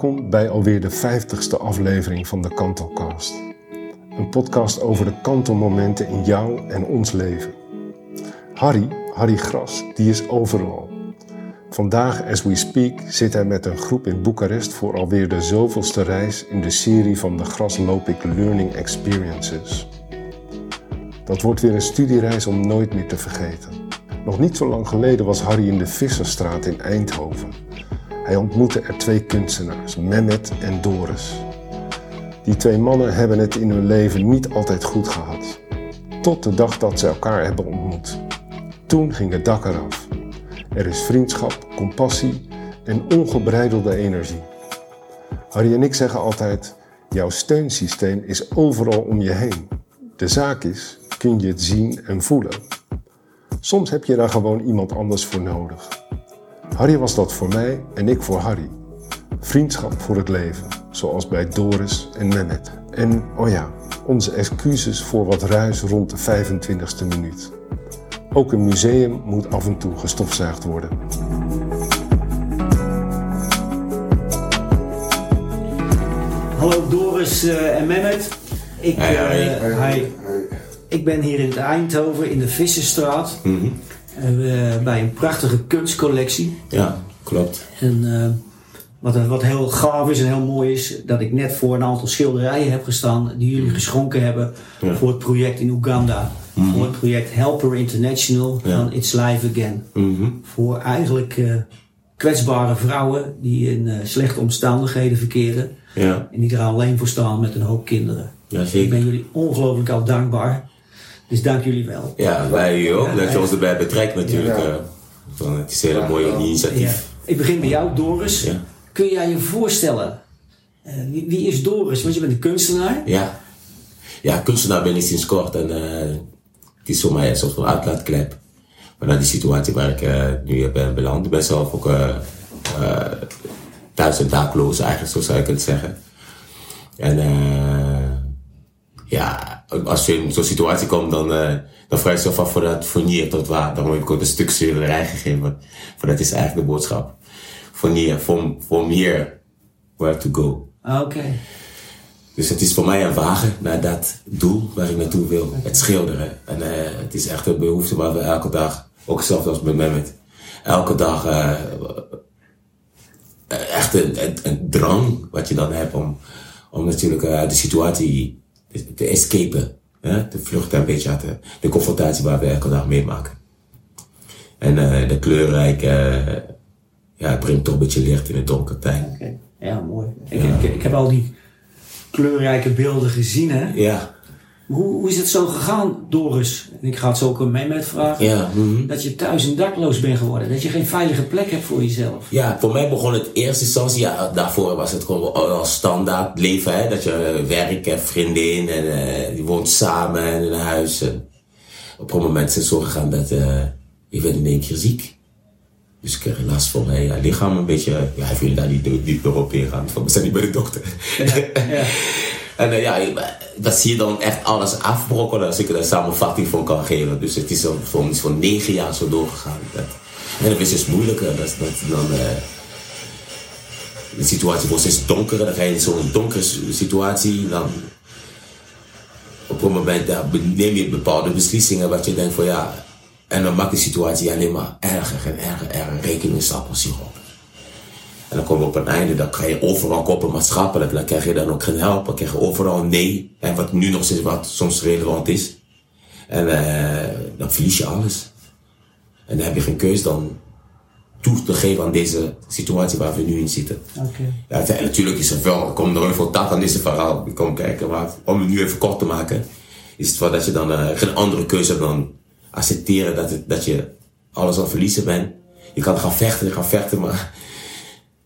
Welkom bij alweer de vijftigste aflevering van de Kantelcast. Een podcast over de kantelmomenten in jou en ons leven. Harry, Harry Gras, die is overal. Vandaag, as we speak, zit hij met een groep in Boekarest voor alweer de zoveelste reis in de serie van de Graslopic Learning Experiences. Dat wordt weer een studiereis om nooit meer te vergeten. Nog niet zo lang geleden was Harry in de Visserstraat in Eindhoven. Hij ontmoette er twee kunstenaars, Mehmet en Doris. Die twee mannen hebben het in hun leven niet altijd goed gehad. Tot de dag dat ze elkaar hebben ontmoet. Toen ging het dak eraf. Er is vriendschap, compassie en ongebreidelde energie. Harry en ik zeggen altijd: jouw steunsysteem is overal om je heen. De zaak is, kun je het zien en voelen. Soms heb je daar gewoon iemand anders voor nodig. Harry was dat voor mij en ik voor Harry. Vriendschap voor het leven, zoals bij Doris en Mehmet. En oh ja, onze excuses voor wat ruis rond de 25ste minuut. Ook een museum moet af en toe gestofzuigd worden. Hallo Doris uh, en Mehmet. Ik, Hey, eh, ik ben hier in Eindhoven in de Visserstraat. Mhm. eh, bij een prachtige kunstcollectie. Ja, klopt. En eh, wat, wat heel gaaf is en heel mooi is, dat ik net voor een aantal schilderijen heb gestaan die jullie geschonken hebben Ja. voor het project in Oeganda. Voor het project Helper International Ja. van It's Life Again. Mhm. Voor eigenlijk eh, kwetsbare vrouwen die in eh, slechte omstandigheden verkeren. Ja, En die er alleen voor staan met een hoop kinderen. ja Ik ben jullie ongelooflijk al dankbaar. Dus dank jullie wel. Ja, wij u ook. Ja, dat je ons erbij betrekt natuurlijk. Ja. eh. Van, het is een hele mooie initiatief. Ik begin bij jou, Doris. Ja. Kun jij je voorstellen? eh, wie, wie is Doris? Want je bent een kunstenaar. Ja. Ja, kunstenaar ben ik sinds kort en eh, het is voor mij een soort van uitlaatklep. Vanuit die situatie waar ik nu ben beland. Ik ben zelf ook eh, eh, thuis en dakloos eigenlijk, zo zou je kunnen zeggen. En eh, ja, als je in zo'n situatie komt, dan, eh dan vraag je jezelf af voor dat hier tot waar. Dan heb ik ook een stuk schilderij gegeven. Voor dat is eigenlijk de boodschap. Hier, from, from here, where to go. Ah, Oké. Dus het is voor mij een wagen naar dat doel waar ik naartoe wil. Het schilderen. En eh, het is echt een behoefte waar we elke dag, ook zelfs als met Mehmet, elke dag eh, echt een, een, een drang wat je dan hebt om, om natuurlijk uit de situatie te, te escapen. Hè? Te vluchten een beetje uit de, de confrontatie waar we elke dag meemaken. En eh, de kleurrijk, eh, ja, het brengt toch een beetje licht in het donker tijd. Oké. Ja, mooi. Ik, ik, ik heb al die kleurrijke beelden gezien. Hè? Ja, Hoe, hoe is het zo gegaan, Doris? En ik ga het zo ook aan Mehmet vragen. ja. mhm. Dat je thuis een dakloos bent geworden. Dat je geen veilige plek hebt voor jezelf. Ja, voor mij begon het eerste instantie, ja, daarvoor was het gewoon als standaard leven, hè, dat je eh, werk hebt, vriendin en eh, die woont samen in een huis. En op een moment is het zo gegaan dat eh je werd in één keer ziek. Dus ik kreeg last van mijn ja, lichaam een beetje, ja, ik wil daar niet dieper op ingaan, want we zijn niet bij de dokter. Ja. En eh, ja, dat zie je dan echt alles afbrokkelen als ik er een samenvatting van kan geven. Dus het is al voor, is voor negen jaar zo doorgegaan. En dat is dus moeilijker. Dat, dat dan, eh, de situatie wordt steeds donkerder. Dan ga je in zo'n donkere situatie. Dan op een moment ja, neem je bepaalde beslissingen wat je denkt van ja. En dan maakt de situatie alleen maar erger en erger, erger. Rekening zich op. En dan komen we op een einde, dan krijg je overal koppen maatschappelijk. Dan krijg je dan ook geen help, dan krijg je overal nee. En wat nu nog steeds wat soms relevant is. En eh, dan verlies je alles. En dan heb je geen keus dan toe te geven aan deze situatie waar we nu in zitten. Oké. Ja, en natuurlijk is er wel, komt er heel veel tak aan deze verhaal. Ik kom kijken, maar om het nu even kort te maken, is het wel dat je dan eh, geen andere keuze hebt dan accepteren dat, het, dat je alles aan het verliezen bent. Je kan gaan vechten, gaan vechten, maar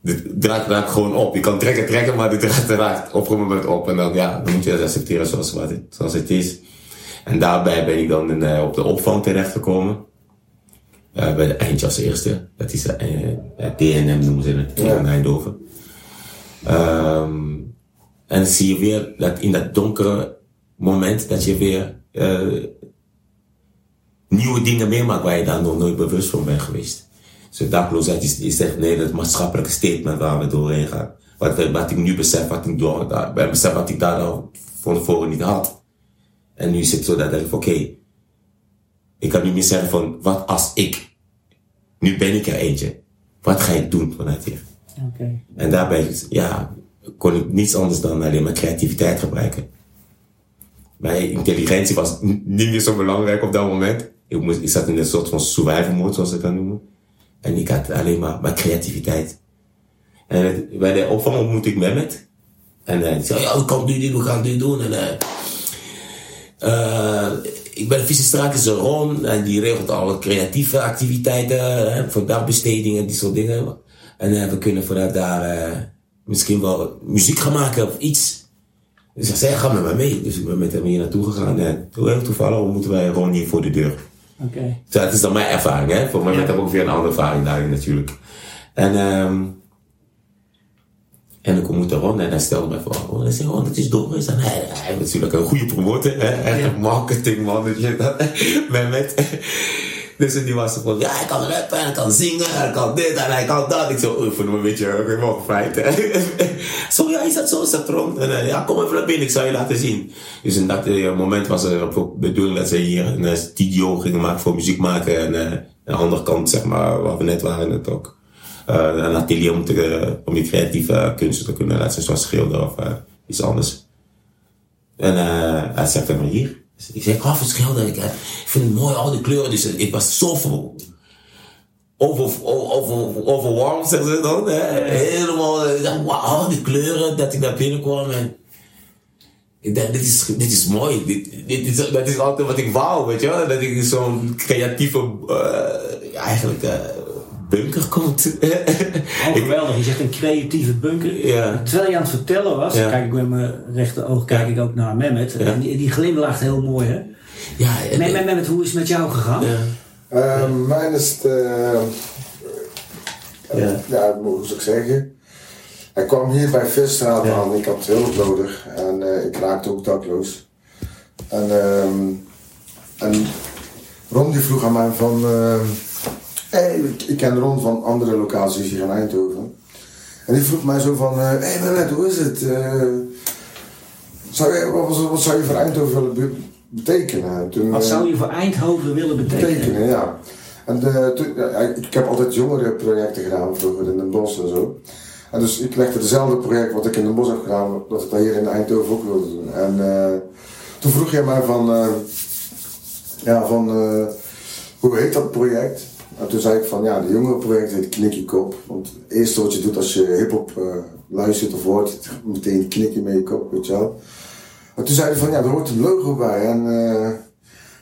de draad raakt gewoon op. Je kan trekken, trekken, maar de draad raakt op een moment op. En dan, ja, dan moet je dat accepteren zoals, wat het, zoals het is. En daarbij ben ik dan in, eh, op de opvang terechtgekomen. Eh, bij de Eindje als eerste. Dat is eh, DNM noemen ze het in Eindhoven. Ehm, en dan zie je weer dat in dat donkere moment dat je weer nieuwe dingen meemaakt waar je dan nog nooit bewust van bent geweest. Dus dakloosheid is, is echt nee, het maatschappelijke statement waar we doorheen gaan. Wat, wat ik nu besef, wat ik, door, dat, besef wat ik daar al van tevoren niet had. En nu zit het zo dat ik oké, ik kan nu meer zeggen van wat als ik, nu ben ik er eentje, wat ga ik doen vanuit hier? Oké. En daarbij ja, kon ik niets anders dan alleen maar creativiteit gebruiken. Mijn intelligentie was niet meer zo belangrijk op dat moment. Ik, moest, ik zat in een soort van survival mode, zoals ik dat noem. En ik had alleen maar mijn creativiteit. En bij de opvang ontmoette ik Mehmet. En hij zei, ja, dit doen, we gaan dit doen. En, eh, eh, ik ben in Ron en die regelt alle creatieve activiteiten, hè, voor dagbestedingen en die soort dingen. En eh, we kunnen vanuit daar misschien wel muziek gaan maken of iets. Dus hij zei, ga met mij mee. Dus ik ben met hem hier naartoe gegaan en heel toevallig ontmoeten wij Ron hier voor de deur. Oké. Dus dat is dan mijn ervaring, hè. Voor mij Ja. heb ik ook weer een andere ervaring daarin natuurlijk. En, ehm en ik ontmoette Ron en hij stelde mij voor, Ron, hij zei, Ron, dat is Doris. En hij, hij natuurlijk een goede promotor, hè. Echt een dat, Mehmet. Dus die was van, ja, hij kan rappen, hij kan zingen, hij kan dit en hij kan dat. Ik zo, oh, ik voelde me een beetje gevleid. Zo, ja, is dat zo? Is dat Ron? En, eh, ja, kom even naar binnen, ik zal je laten zien. Dus in dat eh, moment was er ook bedoeling dat ze hier een eh, studio gingen maken voor muziek maken. En eh, aan de andere kant, zeg maar, waar we net waren, het ook een atelier om, te, om je creatieve kunsten te kunnen laten zien, zoals schilderen of iets anders. En hij zegt dan hier. Dus ik zeg, ik hou van schilderen. Ik, eh, ik vind het mooi, al die kleuren. Dus eh, ik was zo vol. Over, over, overwarmd, zeggen ze dan. Hè? Helemaal, eh, ik dacht, wauw, al die kleuren, dat ik daar binnenkwam. En ik dacht, dit is, dit is mooi. Dit, dit is, dat is altijd wat ik wou, weet je wel. Dat ik zo'n creatieve, eh, eigenlijk, eh, bunker komt. Oh, geweldig. Je zegt een creatieve bunker. Ja. Terwijl je aan het vertellen was, Ja. kijk ik met mijn rechteroog kijk ik ook naar Mehmet. Ja. En die, die glimlacht heel mooi, hè? ja, en- Mehmet, Mehmet, hoe is het met jou gegaan? ja. Eh, mijn is het, eh, Ja. ja, hoe zou ik zeggen? Hij kwam hier bij Visstraat Ja. aan, ik had hulp nodig en eh, ik raakte ook dakloos. En, ehm, en Ron die vroeg aan mij van, ehm, ik, ik ken Ron van andere locaties hier in Eindhoven. En die vroeg mij zo van, hé uh, hey Mehmet, hoe is het? Eh, zou je, wat, wat zou je voor Eindhoven willen be- betekenen? Toen, Wat eh, zou je voor Eindhoven willen betekenen? Tekenen, ja. En de, toen- ja, ik heb altijd jongerenprojecten gedaan vroeger in Den Bosch en zo. En dus ik legde hetzelfde project wat ik in Den Bosch heb gedaan, dat ik dat hier in Eindhoven ook wilde doen. En eh, toen vroeg jij mij van, eh, ja, van eh, hoe heet dat project? En toen zei ik van, ja, de jongerenproject heet Knikkie Kop. Want het eerste wat je doet als je hip-hop eh, luistert of hoort, meteen knikken met je kop, weet je wel. En toen zei hij van, ja, er hoort een logo bij. En eh,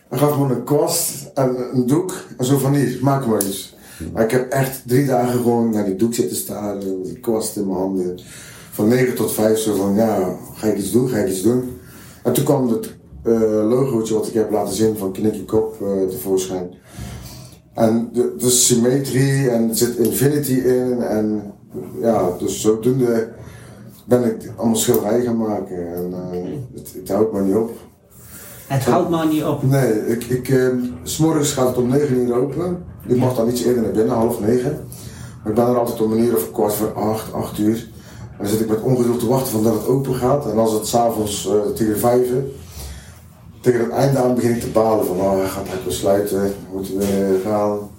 hij gaf me een kwast en een doek. En zo van, hier, maak maar iets. Maar ik heb echt drie dagen gewoon naar die doek zitten staan. Met die kwast in mijn handen. Van 9 tot 5 zo van, ja, ga ik iets doen, ga ik iets doen. En toen kwam het logootje wat ik heb laten zien van Knikkie Kop eh, tevoorschijn. En de, de symmetrie en er zit infinity in. En ja, dus zodoende ben ik allemaal schilderijen gaan maken. En eh, het, het houdt maar niet op. Het houdt maar niet op. Nee, ik, ik, eh, s'morgens gaat het om 9 uur open. Ik mag dan iets eerder naar binnen, half 9. Maar ik ben er altijd om een uur of kwart voor 8, 8 uur. En dan zit ik met ongeduld te wachten van dat het open gaat. En als het s'avonds uh, tegen 5 tegen het einde aan begin ik te balen van oh, gaat hij weer sluiten, moeten we gaan.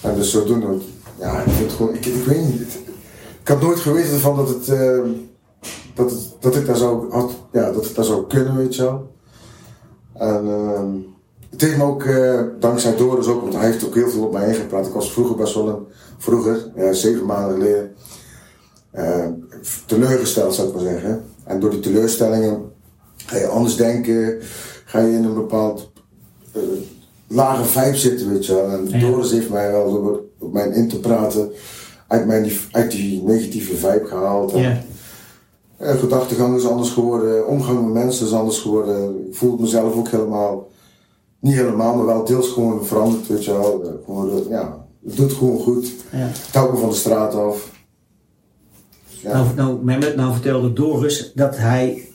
En dus zodoende, ja, ik het gewoon, ik, weet niet. ik had nooit geweten van dat het, eh, dat, dat ik daar zou, had, ja, dat ik daar zou kunnen, weet je wel. En ehm, het heeft me ook, eh, dankzij Doris ook, want hij heeft ook heel veel op mij ingepraat. Ik was vroeger best wel vroeger, zeven maanden geleden, eh, teleurgesteld zou ik maar zeggen. En door die teleurstellingen ga je anders denken, ga je in een bepaald eh, lage vibe zitten, weet je wel. En Ja. Doris heeft mij wel door op mij in te praten uit, mijn, uit die negatieve vibe gehaald. En, Ja. eh, gedachtegang is anders geworden, omgang met mensen is anders geworden. Ik voel mezelf ook helemaal, niet helemaal, maar wel deels gewoon veranderd, weet je wel. Eh, Gewoon, ja, het doet gewoon goed. Ja. Me van de straat af. Ja. Nou, nou, Mehmet, nou vertelde Doris dat hij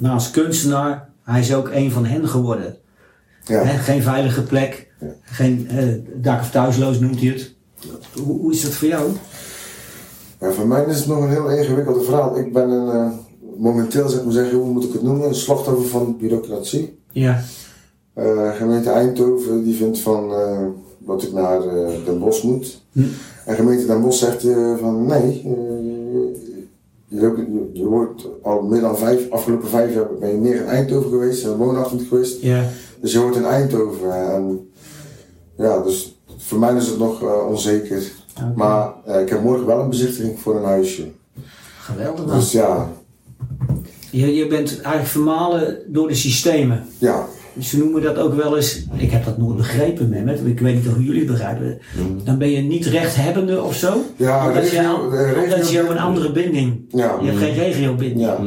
naast kunstenaar, hij is ook een van hen geworden. ja. Geen veilige plek, Ja. geen eh, dak of thuisloos noemt hij het. Hoe, hoe is dat voor jou? Ja, voor mij is het nog een heel ingewikkelde verhaal. Ik ben een, eh, momenteel, zeg maar zeggen, hoe moet ik het noemen, een slachtoffer van bureaucratie. Ja. Eh, gemeente Eindhoven die vindt van eh, dat ik naar Den Bosch moet. Hm. En gemeente Den Bosch zegt van nee, je, je wordt al meer dan vijf, afgelopen vijf jaar ben je meer in Eindhoven geweest, en woonachtig geweest. Ja. Dus je hoort in Eindhoven. En ja, dus voor mij is het nog eh, onzeker. Maar eh, ik heb morgen wel een bezichtiging voor een huisje. Geweldig man. Dus ja, Je, je bent eigenlijk vermalen door de systemen. ja, Ze noemen dat ook wel eens, ik heb dat nooit begrepen, Mehmet, ik weet niet of jullie het begrijpen. Dan ben je niet rechthebbende of zo? Ja, omdat, je, regio- regio- omdat je een andere binding. ja. Je hebt geen regiobinding. ja.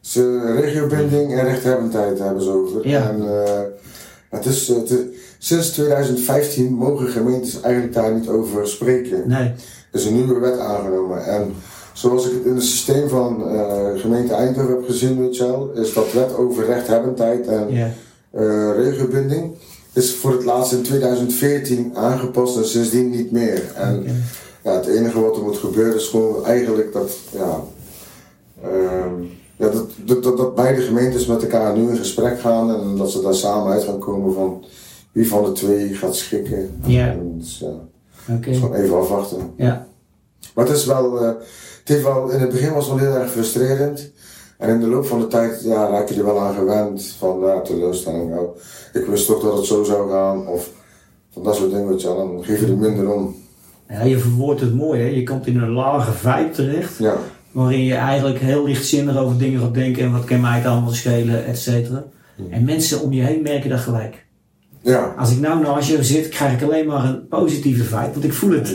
Ze regiobinding en rechthebbendheid hebben ze over. Ja. En eh, het is, het is- sinds 2015 mogen gemeentes eigenlijk daar niet over spreken. Nee. Er is een nieuwe wet aangenomen. En zoals ik het in het systeem van eh, gemeente Eindhoven heb gezien, wel, is dat wet over rechthebbendheid en Ja. Eh regiobinding is voor het laatst in 2014 aangepast en sindsdien niet meer. En ja, het enige wat er moet gebeuren is gewoon eigenlijk dat, ja, ehm, ja, dat, dat, dat, dat beide gemeentes met elkaar nu in gesprek gaan en dat ze daar samen uit gaan komen van wie van de twee gaat schikken. Ja. En dus, ja, Oké. dus gewoon even afwachten. Ja. Maar het is wel, eh, het heeft wel, in het begin was het wel heel erg frustrerend. En in de loop van de tijd ja, raak je er wel aan gewend van ja, teleurstelling. Nou, ik wist toch dat het zo zou gaan. Of van dat soort dingen, weet je wel. Dan geef je er minder om. ja, je verwoordt het mooi hè. Je komt in een lage vibe terecht. Ja, Waarin je eigenlijk heel lichtzinnig over dingen gaat denken. En wat kan mij het allemaal schelen, et cetera. En mensen om je heen merken dat gelijk. ja, Als ik nou naast je zit, krijg ik alleen maar een positieve vibe. Want ik voel het.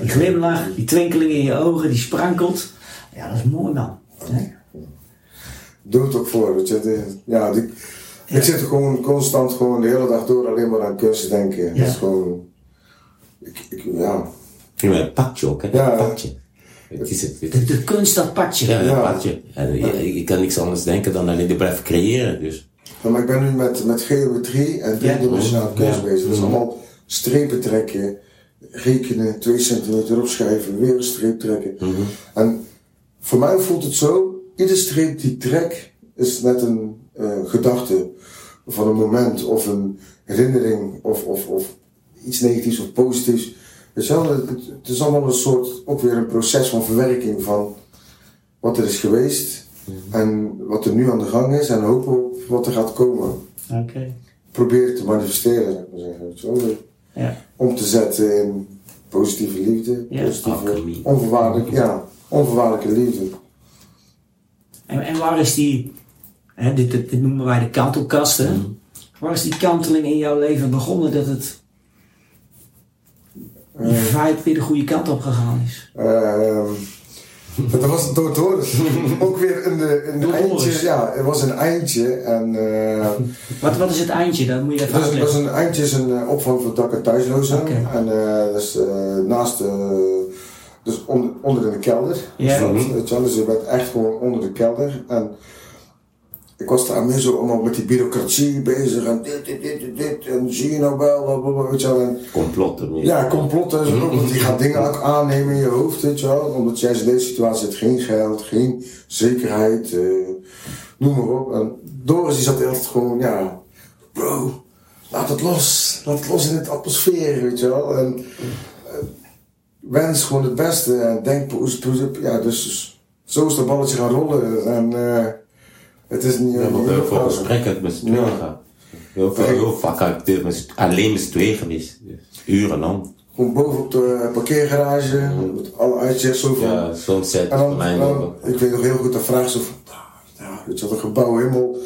Die glimlach, die twinkeling in je ogen, die sprankelt. Ja, dat is mooi man. Hè? Doe het ook voor. Weet je. De- ja, die, Ik zit er gewoon constant gewoon de hele dag door alleen maar aan kunst te denken. Ja. Dat is gewoon... Ik, ik, ja, Ja, maar een pakje ook, hè? Ja. Een pakje. Het is het. het- De, de kunst dat padje. Ja, een Ja. je, je kan niks anders denken dan alleen te blijven creëren. Dus. Ja, maar ik ben nu met, met geometrie en driedimensionale Ja. kunst bezig. Dus allemaal strepen trekken, rekenen, 2 centimeter opschrijven, weer een streep trekken. En voor mij voelt het zo, iedere streep die ik trek is net een eh, gedachte van een moment of een herinnering of, of, of iets negatiefs of positiefs. Wel, het, is allemaal een soort, ook weer een proces van verwerking van wat er is geweest en wat er nu aan de gang is en hopen op wat er gaat komen. Oké. Probeer het te manifesteren, zou ik maar zeggen. Wel. Ja. Om te zetten in positieve liefde, Ja, positieve, onvoorwaardelijke, ja, onvoorwaardelijke liefde. En, en waar is die, hè, dit, dit, dit noemen wij de kantelkast, hè? Waar is die kanteling in jouw leven begonnen dat het die vibe weer de goede kant op gegaan is? Ehm, dat was door het horen. Ook weer een, de, een Door het eindje. Ja, het was een eindje. En, eh, Wat, wat is het eindje? Dat moet je even is uitleggen. een eindje is een eh, opvang voor dak- en thuislozen. Oké. En eh, eh, naast de. Dus onder, onder in de kelder. Ja. Dus, dat, weet je wel, dus je bent echt gewoon onder de kelder. En ik was daar meer zo allemaal met die bureaucratie bezig. En dit, dit, dit, dit, dit. En zie je nou wel, weet je wel. En, Complotten meer. ja, complotten en zo. Want die gaat dingen ook aannemen in je hoofd, weet je wel. Omdat jij in deze situatie hebt geen geld, geen zekerheid, eh, noem maar op. En Doris die zat altijd gewoon, ja, bro, laat het los. Laat het los in het atmosfeer, weet je wel. En wens gewoon het beste en denk positief. Ja, dus zo is dat balletje gaan rollen. En eh, het is niet... Niet heel veel gesprekken met z'n tweeën Ja. Heel, veel, heel vaak heb ik alleen met z'n tweeën geweest. Dus uren lang. Gewoon boven op de parkeergarage, met alle uitzicht zo van... Ja, zo'n set En dan, mij dan- ik weet nog heel goed, dan vraag ze van, daar, ja, weet je wat, een gebouw helemaal,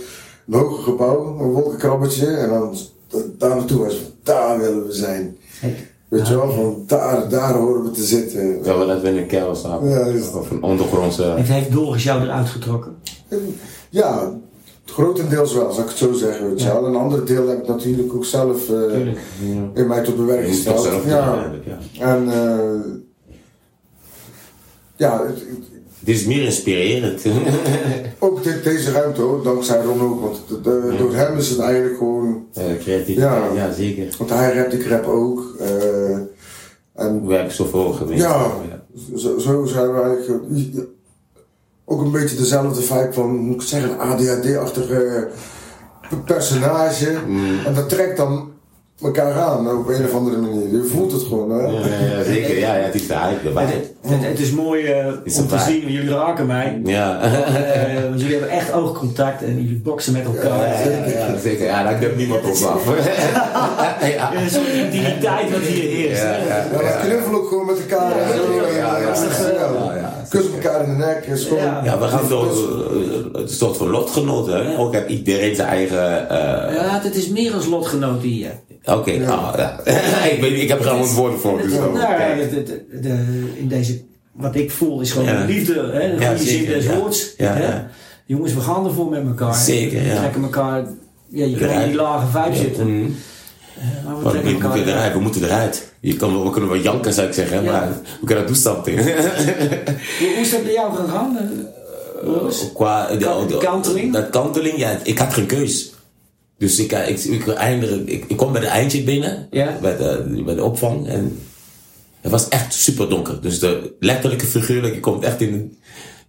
een hoger gebouw, een wolkenkrabbertje, en dan da- daar naartoe was van, daar willen we zijn. Weet je wel, van daar, daar horen we te zitten. Terwijl we net weer in een kelder zaten. Ja, is- Of een ondergrondse... Het heeft Doris jou eruit getrokken. En Ja, grotendeels wel, zou ik het zo zeggen, weet je Ja. wel. Een ander deel heb ik natuurlijk ook zelf eh, Tuurlijk. in mij tot bewerking gesteld. Ja, en eh, ja, het- het- Dit is meer inspirerend. ook dit, deze ruimte hoor, dankzij Ron ook, want de- de- door hem is het eigenlijk gewoon Ja, creativiteit, Ja. ja. zeker. Want hij rapt, ik rap ook. eh, En We hebben zoveel geweest. ja, zo, zo zijn we eigenlijk eh, ook een beetje dezelfde vibe van, moet ik zeggen, een ADHD-achtige personage. En dat trekt dan elkaar aan op een of andere manier. Je voelt het gewoon, hè? Ja, ja, zeker. Ja, ja, het is de hype. Het, het, het is mooi eh, Is om een te zien, jullie raken mij. Ja. Eh, want jullie hebben echt oogcontact en jullie boksen met elkaar. Ja, ja, zeker. Ja, daar niemand op af. ja. Er is zo'n intimiteit wat hier heerst. Ja, ja. Ja, knuffelen ook gewoon met elkaar. Ja, ja, ja, ja, ja, ja, ja. Elkaar in de nek. Is gewoon, Ja. Ja, we gaan door eh, een soort van lotgenoten. Hè? Ook heeft iedereen zijn eigen. eh, Ja, het is meer als lotgenoten hier. Oké, ah, ja. ik, ik heb er gewoon woorden voor. Dus Nou, ja, het- het- de- in deze, wat ik voel is gewoon liefde, hè, de goede zin des woords. Hè. Jongens, we gaan ervoor met elkaar. Zeker, ja. We trekken elkaar, ja, je kan in die lage vijf zitten. Mhm. eh, we moeten eruit. we moeten eruit. Je kan, we kunnen wel janken, zou ik zeggen, Ja. maar we kunnen do something. Hoe, hoe is dat bij jou gegaan? Boris? Qua kanteling? Dat kanteling, ja, ik had geen keus. Dus ik, ik, ik, ik, ik kom bij de eindje binnen, Ja. bij, de, bij de opvang. En het was echt super donker. Dus de letterlijke figuurlijke je komt echt in een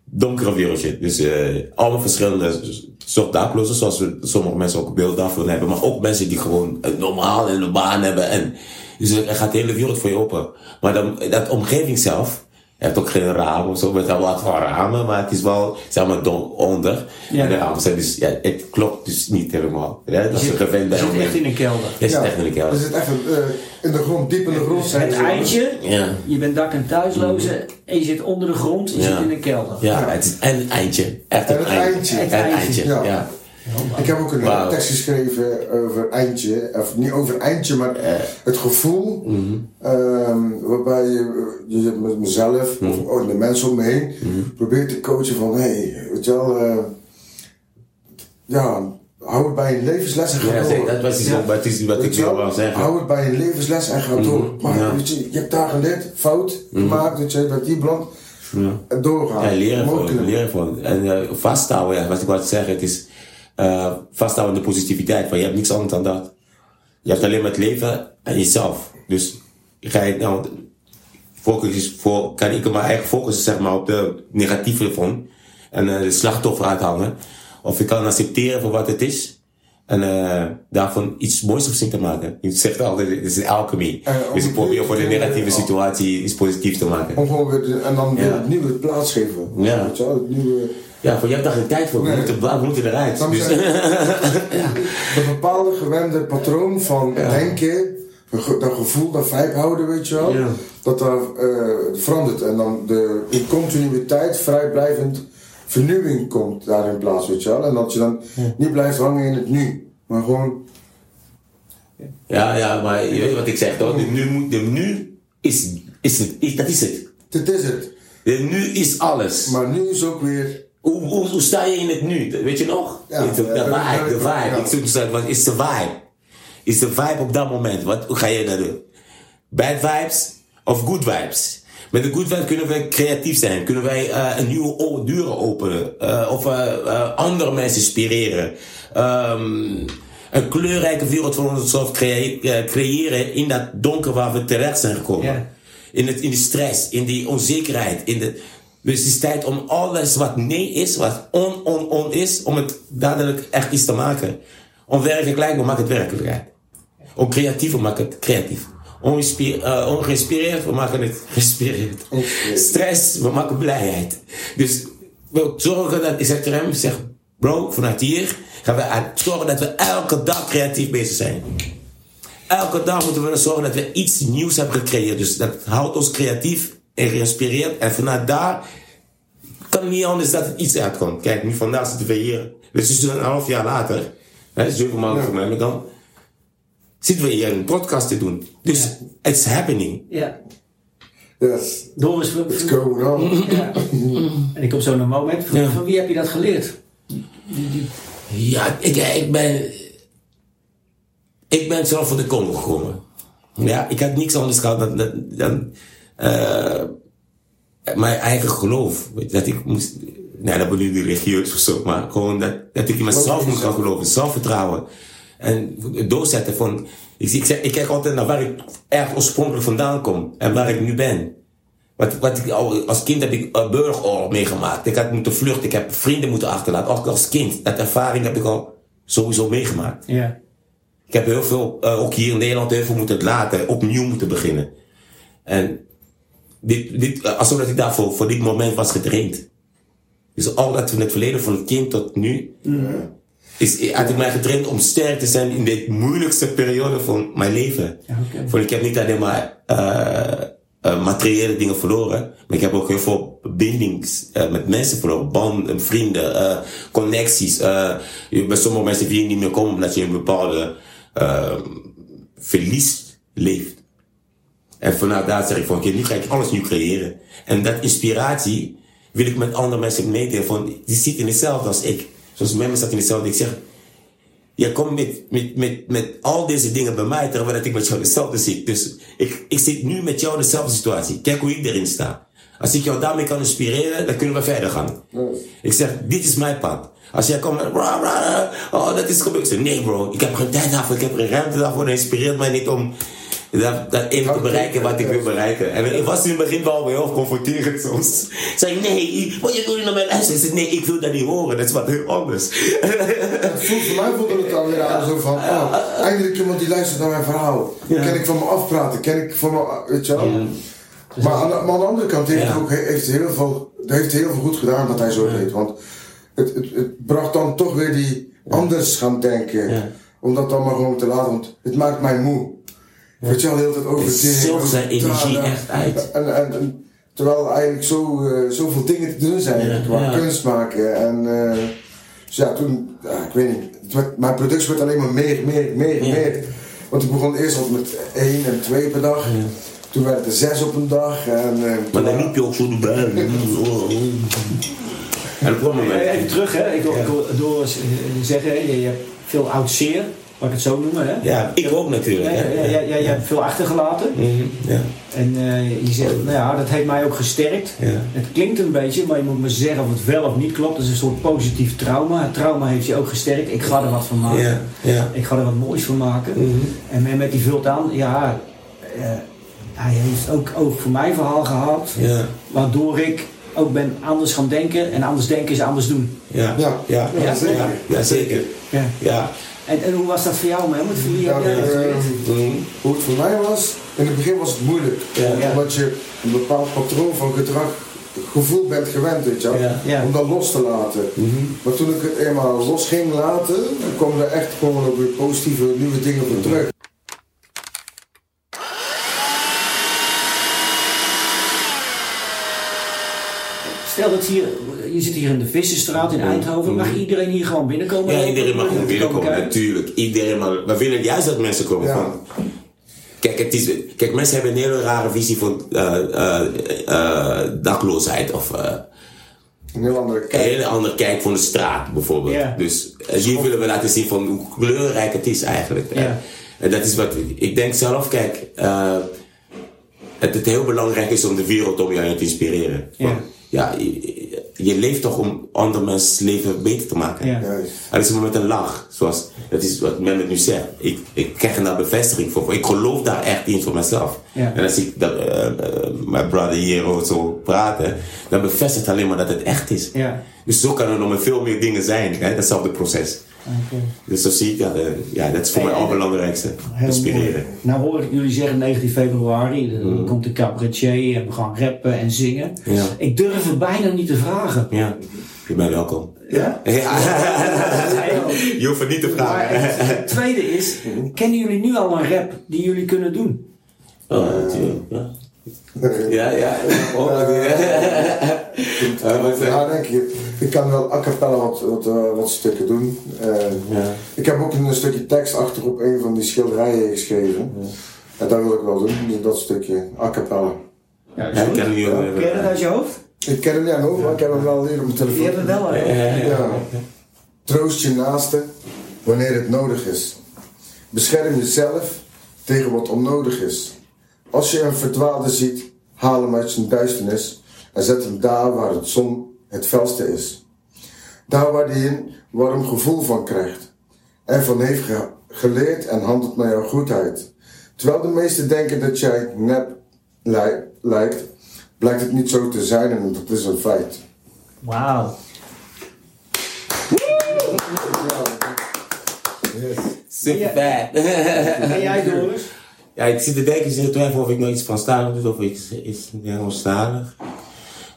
donkere wereldje. Dus eh allemaal verschillende soort daklozen, zoals we, sommige mensen ook beeld daarvan hebben. Maar ook mensen die gewoon een normaal en een baan hebben. En, dus er gaat de hele wereld voor je open. Maar dan, dat omgeving zelf, je hebt ook geen ramen of zo, met wel wat van ramen, maar het is wel, zeg maar, onder. Ja. En de ramen zijn dus, ja, het klopt dus niet helemaal. Ja, dat is een gewend Je zit echt in een kelder. Je zit Ja, echt in de kelder. Er zit echt een, eh, in de grond, diep in de grond. zijn Het ze. eindje, Ja. je bent dak- en thuisloze en je zit onder de grond, je Ja. zit in een kelder. Ja, het is en een eindje. Echt En een het eindje. eindje. En Het een eindje. eindje, Ja. Ik heb ook een Wauw. tekst geschreven over eindje, of niet over eindje, maar het gevoel ehm, waarbij je, je met mezelf of oh, de mensen om me heen probeert te coachen van hé, hey, weet je wel, eh, ja, hou het bij een levensles en ga Ja, door. Dat was iets wat, wat is, wat ik wil wel? zeggen. Hou het bij een levensles en ga door. Maar ja. weet je, je hebt daar geleerd, fout gemaakt, weet je, dat die brand Ja. en doorgaan. Ja, leren van, leren van. En eh, vasthouden, ja, wat ik wou zeggen, het is eh vasthouden aan de positiviteit, want je hebt niks anders dan dat. Je hebt alleen maar het leven en jezelf. Dus ga je nou, focus is voor, kan ik maar eigen focussen zeg maar op de negatieve ervan en eh, de slachtoffer uithangen. Of ik kan accepteren voor wat het is. En eh, daarvan iets moois op zich te maken. Je zegt altijd, het is een alchemy. En om dus ik probeer voor de negatieve situatie iets positiefs te maken. En dan weer Ja. het nieuwe plaats geven. Ja. Het nieuwe... Ja, voor je hebt daar geen tijd voor. We, Nee. moeten, we moeten eruit. Dus, Dat bepaalde gewende patroon van denken, dat gevoel, dat vibe houden, weet je wel, Ja. dat daar eh, verandert. En dan de, in continuïteit, vrijblijvend vernieuwing komt daar in plaats, weet je wel. En dat je dan niet blijft hangen in het nu, maar gewoon, ja, ja, maar je weet wat ik zeg toch? De nu, moet- de nu is, is het. Is, dat is het. dit is het. De nu is alles. Maar nu is ook weer, Hoe, hoe, hoe sta je in het nu? Weet je nog? Ja, de, vibe, de vibe. ja. Ik zoek zeggen, wat is de vibe? Is de vibe op dat moment? Wat, hoe ga je dat doen? Bad vibes of good vibes? Met de good vibes kunnen wij creatief zijn. Kunnen wij eh, een nieuwe deuren openen. eh, of eh, andere mensen inspireren. Ehm, een kleurrijke wereld voor onszelf creëren in dat donker waar we terecht zijn gekomen. Ja. In, het, in de stress, in die onzekerheid. In de, dus het is tijd om alles wat nee is, wat on, on, on is, om het dadelijk echt iets te maken. Onwerkelijk, we maken het werkelijkheid. Om we maken het creatief. Ongeïnspi- eh, ongeïnspireerd, we maken het. Ongeïnspireerd. Stress, we maken blijheid. Dus we zorgen dat, ik zeg tegen hem, ik zeg, bro, vanuit hier gaan we zorgen dat we elke dag creatief bezig zijn. Elke dag moeten we zorgen dat we iets nieuws hebben gecreëerd. Dus dat houdt ons creatief en geïnspireerd. En vanuit daar kan het niet anders dat het iets uitkomt. Kijk, nu vandaag zitten we hier. Dus is een half jaar later, hè, zeven maanden voor mij, maar dan zitten we hier een podcast te doen. Dus it's happening. Ja. yes, Doris, it's going on. ja. en ik kom zo naar een moment. Van, Ja. van wie heb je dat geleerd? Ja, ik, ik ben. Ik ben zelf voor de Congo gekomen. Ja, ik had niks anders gehad dan. dan, dan eh, mijn eigen geloof. Weet je, dat ik moest. Nee, dat bedoel ik niet religieus of zo, maar gewoon dat, dat ik in mezelf moet gaan geloven, zelfvertrouwen. En doorzetten van. Ik, ik, ik kijk altijd naar waar ik echt oorspronkelijk vandaan kom en waar ik nu ben. Wat, wat ik, al- als kind heb ik een burgeroorlog meegemaakt. Ik had moeten vluchten, ik heb vrienden moeten achterlaten. Ook als kind. Dat ervaring heb ik al sowieso meegemaakt. Ja. Ik heb heel veel, eh, ook hier in Nederland, heel veel moeten laten, opnieuw moeten beginnen. En dit, dit, alsof dat ik daarvoor voor dit moment was getraind. Dus al dat van het verleden, van het kind tot nu, is, had ik mij getraind om sterk te zijn in de moeilijkste periode van mijn leven. Want ik heb niet alleen maar eh, eh, materiële dingen verloren, maar ik heb ook heel veel bindings eh, met mensen verloren. Banden, vrienden, connecties. bij sommige mensen wil je niet meer komen omdat je een bepaalde verlies leeft. En vanuit daar zeg ik van, oké, nu ga ik alles nieuw creëren. En dat inspiratie wil ik met andere mensen meedelen. Van, die zit in hetzelfde als ik. Zoals mijn mensen zat in hetzelfde. Ik zeg, je komt met, met, met, met al deze dingen bij mij, terwijl dat ik met jou hetzelfde zit. Dus ik, ik zit nu met jou in dezelfde situatie. Kijk hoe ik erin sta. Als ik jou daarmee kan inspireren, dan kunnen we verder gaan. Ik zeg, dit is mijn pad. Als jij komt met, oh, dat is gebeurd. Ik zeg, nee bro, ik heb geen tijd daarvoor, ik heb geen ruimte daarvoor. Dat inspireert mij niet om dat, dat even te bereiken wat ik wil bereiken. En ik was in het begin wel heel confronterend soms. Ik zei, nee, wat je doet naar mijn luisteren? Ik zei, nee, ik wil dat niet horen, dat is wat heel anders. Voelt voor mij voelde het dan weer aan zo van, oh, eindelijk iemand die luistert naar mijn verhaal. Ja. Kan ik van me afpraten, kan ik van me, weet je wel. Maar, aan maar aan de andere kant heeft Ja. het ook heeft heel veel, heeft heel veel goed gedaan dat hij zo deed. Want het, het, het bracht dan toch weer die anders gaan denken. Om dat dan maar gewoon te laten, want het maakt mij moe. Weet je wel, de hele tijd over Het zogt zijn energie echt uit. En, en, en terwijl er eigenlijk zo, eh, zoveel dingen te doen zijn Ja, qua ja. kunst maken. En eh, dus ja, toen, ja, ik weet niet, werd, mijn productie werd alleen maar meer, meer, meer, Ja. meer. Want ik begon eerst al met één en twee per dag. Toen werd het er zes op een dag. En, eh, Maar dan liep je ook zo erbij. En op dat moment. Even terug, hè. Ik wil, ik wil door zeggen, je, je hebt veel oud zeer, laat ik het zo noemen, hè. Ja, ik ook natuurlijk. Ja, ja, hè. ja, ja, je hebt veel achtergelaten. Mhm, ja. En eh, je zegt, nou ja, dat heeft mij ook gesterkt. Ja. Het klinkt een beetje, maar je moet me zeggen of het wel of niet klopt. Het is een soort positief trauma. Het trauma heeft je ook gesterkt. Ik ga er wat van maken. Ja, ja. Ik ga er wat moois van maken. Mhm. En met- met die vult aan, ja, eh, hij heeft ook oog voor mijn verhaal gehad. Ja, Waardoor ik ook ben anders gaan denken. En anders denken is anders doen. ja, Ja. ja, Ja, ja, zeker. ja, ja, zeker. Ja. En, en hoe was dat voor jou, man? Want voor wie Ja, heb jij dat eh, geleerd? Mhm. hoe het voor mij was, in het begin was het moeilijk. Ja. Omdat je een bepaald patroon van gedrag, gevoel bent gewend, weet je. Ja. Ja. Om dat los te laten. Mhm. Maar toen ik het eenmaal los ging laten, dan kwamen er echt gewoon weer positieve nieuwe dingen voor terug. Stel dat hier, je zit hier in de Vissenstraat in Eindhoven. Mag iedereen hier gewoon binnenkomen? Ja, iedereen mag gewoon binnenkomen, natuurlijk. Iedereen mag. We willen juist dat mensen komen. Ja. Van, kijk, het is, kijk, mensen hebben een hele rare visie van eh, eh, eh, dakloosheid of eh, Een heel andere een kijk. hele andere kijk van de straat bijvoorbeeld. Ja. Dus hier willen we laten zien van hoe kleurrijk het is eigenlijk. Ja. En dat is wat ik denk zelf, kijk, eh, het, het heel belangrijk is om de wereld om je heen te inspireren. Ja. Ja, je, je leeft toch om andere mensen's leven beter te maken. Ja. Juist. Het is met een lach, zoals dat is wat men nu zegt. Ik, ik krijg er daar bevestiging voor. Ik geloof daar echt in voor mezelf. Ja. En als ik dat, eh, eh, mijn brother hier zo praten, dan bevestigt alleen maar dat het echt is. Ja. Dus zo kan er nog veel meer dingen zijn, hè, datzelfde proces. Dus zo zie ik dat. eh, ja, dat is voor mij het allerbelangrijkste. Inspireren. Nou hoor ik jullie zeggen 19 februari, dan Mm. komt de cabaretier en we gaan rappen en zingen. Ja. Ik durf het bijna niet te vragen. Ja, je bent welkom. Ja? Ja. Je hoeft het niet te vragen. het, het tweede is, kennen jullie nu al een rap die jullie kunnen doen? Oh, natuurlijk. Ja. Ja, ja. Oh, ja. Denk ik. Ik kan wel a cappella wat, wat, eh, wat stukken doen. Eh, Ja. Ik heb ook een stukje tekst achter op een van die schilderijen geschreven. En dat wil ik wel doen, dus dat stukje a cappella. Ja, ik kan niet, eh, Ken je dat uit je hoofd? Ik ken hem niet aan hoor, maar ik heb hem wel hier op mijn Je telefoon. hebt het wel, hè? Ja. Troost je naaste wanneer het nodig is. Bescherm jezelf tegen wat onnodig is. Als je een verdwaalde ziet, haal hem uit zijn duisternis en zet hem daar waar het zon het felste is. Daar waar hij een warm gevoel van krijgt en van heeft, geleerd en handelt naar jouw goedheid. Terwijl de meesten denken dat jij nep lij- lijkt, blijkt het niet zo te zijn en dat is een feit. Wauw. Super bad. En jij Doris? Ja, ik zit te denken, ik zit te twijfelen of ik nog iets Franstalig doe of iets, iets Engelstalig.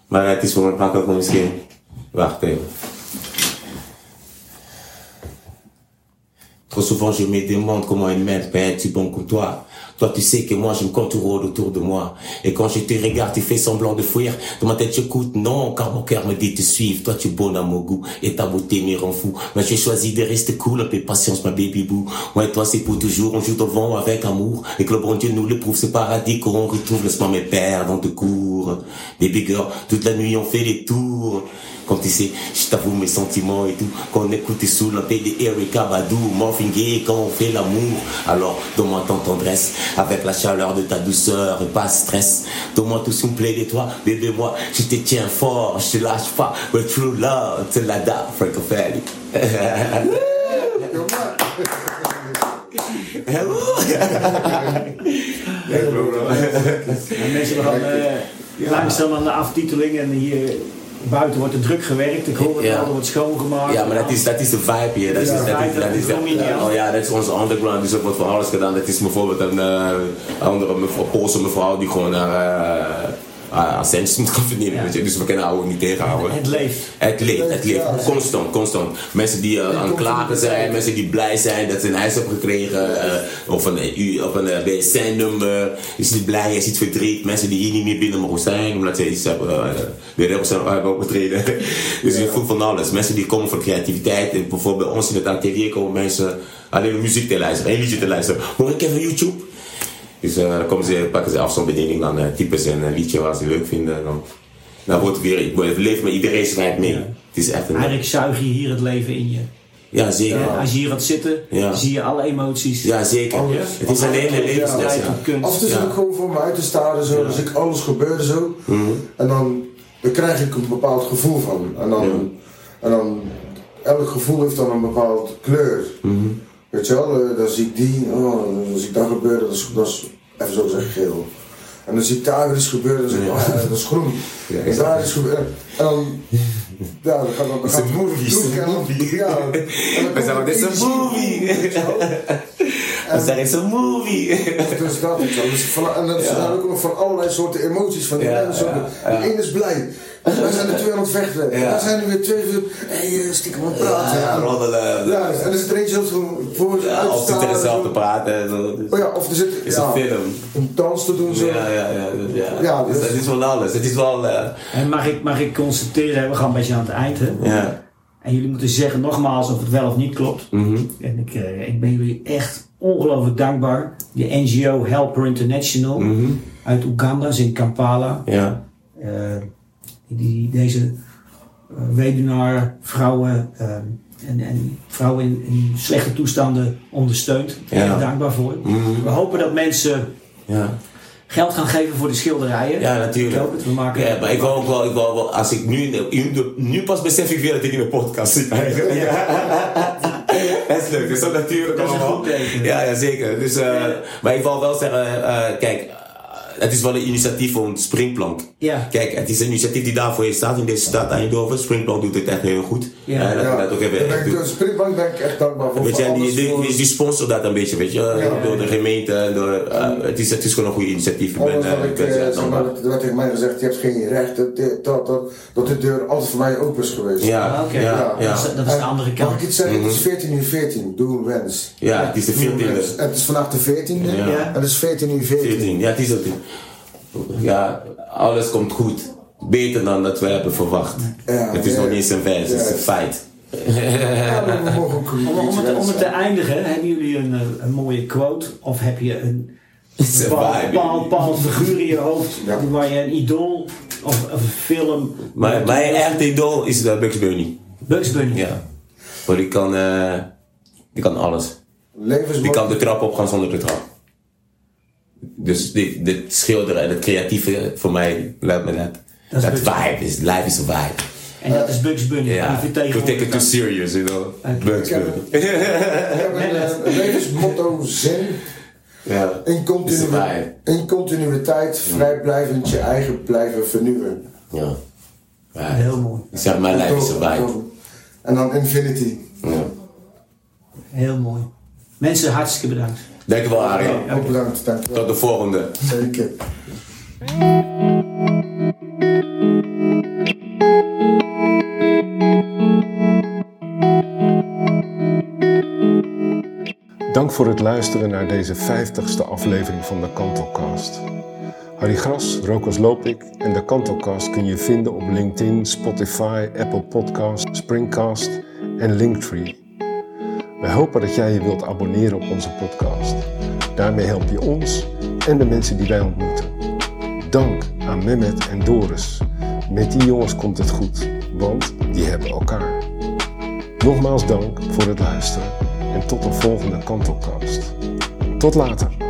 Maar het is voor mij makkelijk om misschien. Wacht even. Trop souvent je me demande comment une mère peut être si bon comme toi. Toi tu sais que moi je me contourne autour de moi. Et quand je te regarde, tu fais semblant de fuir. Dans ma tête j'écoute, non, car mon cœur me dit te suivre. Toi tu es bonne à mon goût et ta beauté me rend fou. Mais j'ai choisi de rester cool, peu patience ma baby boo. Moi et toi c'est pour toujours, on joue devant avec amour. Et que le bon Dieu nous le prouve, c'est paradis qu'on retrouve. Laisse-moi me perdre dans te cours. Baby girl, toute la nuit on fait les tours. Comme tu sais, je t'avoue mes sentiments et tout. Quand on écoute sous la paix de Erika Badou, Morphing Gay, quand on fait l'amour. Alors, donne-moi ton tendresse, avec la chaleur de ta douceur et pas de stress. Donne-moi tout ce qui me plaît de toi, bébé, moi, je te tiens fort, je te lâche pas. With true love, till I die, Franco Ferry. Hello. En mensen, we gaan eh, langzaam aan de aftiteling en hier buiten wordt er druk gewerkt. Ik hoor het Ja. al, er wordt schoongemaakt. Ja, maar dat is, dat is de vibe hier. Dat is, dat dat oh ja, dat is onze underground. Dus er wordt voor alles gedaan. Dat is bijvoorbeeld een eh, andere mevrouw, Poolse mevrouw die gewoon naar uh, centjes moet gaan verdienen. Ja. Weet je? Dus we kunnen niet tegenhouden. Het leeft. Het leeft, het leeft. Ja. Constant, constant. Mensen die eh, aan het klagen zijn, mensen die blij zijn dat ze een huis hebben gekregen, eh, of een, U- of een eh, BSN-nummer. Je ziet blij, je ziet verdriet. Mensen die hier niet meer binnen mogen zijn, omdat ze iets hebben, eh, weer hebben, opgetreden. dus je voelt van alles. Mensen die komen voor creativiteit. En bijvoorbeeld bij ons in het atelier komen mensen alleen muziek te luisteren, één liedje te luisteren. Hoor ik even YouTube? Dus eh, dan komen ze, pakken ze afstandsbediening, dan eh, typen ze een liedje waar ze leuk vinden. en Dan, dan wordt het weer, het leeft met iedereen schrijft mee. Het is echt een... Eigenlijk zuig je hier het leven in je. Ja, zeker. Ja, Als je hier gaat zitten, Ja. zie je alle emoties. Ja, zeker. Alles. Het is een hele levensles, ja. Af en toe ik gewoon voor me uit te staren, zo, dus ik alles gebeurde zo. En dan, dan krijg ik een bepaald gevoel van. En dan, en dan elk gevoel heeft dan een bepaald kleur. Weet je wel, eh, dan zie ik die, oh, dan zie ik dat gebeuren, dat is, dat is even zo zeggen geel. En dan zie ik daar weer iets gebeuren, dan zeg ik, oh, ja, dat is groen. Ja, en daar is gebeuren. En dan, ja, dan gaat dan, dan a movie, it's a en dan-. Ja, en dan We komt dit is een movie. wel. We is. Dus dat wel. Dus van, en dan Ja. zijn er ook nog van allerlei soorten emoties. Van die Ja, mensen. ja, De een is blij. Wij zijn er twee aan het vechten. En Ja. daar zijn er weer twee van. Hé, hey, eh, stiekem aan het praten. Ja, En- roddelen. Ja, en er zit er eentje zo voor Ja, of zitten er zelf te praten. en zo. Dus Oh ja, of er zit is ja, een film. een dans te doen. Zo. Ja, ja, ja. ja. Ja, Dus dus- Het is van alles. Het is wel... eh, En mag ik, mag ik constateren, we gaan een beetje aan het eind. Hè? ja. En jullie moeten zeggen nogmaals of het wel of niet klopt. Mhm. En ik, eh, ik ben jullie echt ongelooflijk dankbaar. De NGO Helper International Mhm. uit Oeganda, is in Kampala. Ja. eh, die deze eh, webinar vrouwen eh, en, en vrouwen in, in slechte toestanden ondersteunt. Daar Ja. dankbaar voor. Mhm. We hopen dat mensen Ja. geld gaan geven voor de schilderijen. Ja, natuurlijk. Ik hoop het. We maken, Ja, maar ik wil ook wel, ik wil wel, als ik nu, nu, pas besef ik weer dat ik in een podcast zit eigenlijk. dat is leuk, dat is zo natuurlijk Dat allemaal. Ja, ja, zeker. Dus, eh, maar ik wil wel zeggen, eh, kijk, eh, het is wel een initiatief voor een springplank. Ja. Kijk, het is een initiatief die daarvoor is staat in deze stad Eindhoven. Springplank doet het echt heel goed. Ja. Eh, dat, Ja, dat ook even ben echt de Springbank ben ik echt dankbaar voor. Weet je, die, die, die, die sponsort dat een beetje, weet je, Ja. door de gemeente. Door, eh, het, is, het is gewoon een goed initiatief. Ik ben, eh, wat ik ik, ben eh, zeer zeg dankbaar. maar, er werd tegen mij gezegd, je hebt geen recht, dat, dat, dat, dat de deur altijd voor mij open is geweest. Ja, Ah, oké. ja, ja. Dat is, dat is de andere Mag kant. ik iets zeggen? Het is 14 uur 14, doe een wens. Ja, het is de Doe een 14e. wens. En het is vandaag de 14e Ja. en het is 14 uur 14. 14, ja, het is het. Ja, alles komt goed. Beter dan dat we hebben verwacht. Ja, het is nog niet eens een vers, het is een feit. Ja, Om, om, het, om het te eindigen, hebben jullie een, eh, een mooie quote? Of heb je een It's a bepaald, vibe. bepaald, bepaald figuur in je hoofd Ja. waar je een idool of, of een film... Maar mijn echte idool is uh, Bugs Bunny. Bugs Bunny. Ja. Want die kan, eh, die kan alles. Die kan de trap opgaan zonder de trap. Dus dit, dit schilderen en het creatieve voor mij luidt me net. Dat is Dat vibe is, life is een vibe. En dat is Bugs Bunny. Die Ja, we take it too serious, you know. Oké. Bugs Bunny. ik heb een, eh, levensmotto zin. Ja. In, continu, continuïteit vrijblijvend je eigen blijven vernieuwen. Ja. Ja. Heel mooi. Ik zeg, mijn lijf is erbij. En dan Infinity. Ja. Heel mooi. Mensen, hartstikke bedankt. Dankjewel, Harry. Ook bedankt, dankjewel. Tot de volgende. Zeker. Dank voor het luisteren naar deze 50ste aflevering van de Kantelcast. Harry Gras, Rokas Lopik en de Kantelcast kun je vinden op LinkedIn, Spotify, Apple Podcast, Springcast en Linktree. Wij hopen dat jij je wilt abonneren op onze podcast. Daarmee help je ons en de mensen die wij ontmoeten. Dank aan Mehmet en Doris. Met die jongens komt het goed, want die hebben elkaar. Nogmaals dank voor het luisteren en tot een volgende Kantelcast. Tot later.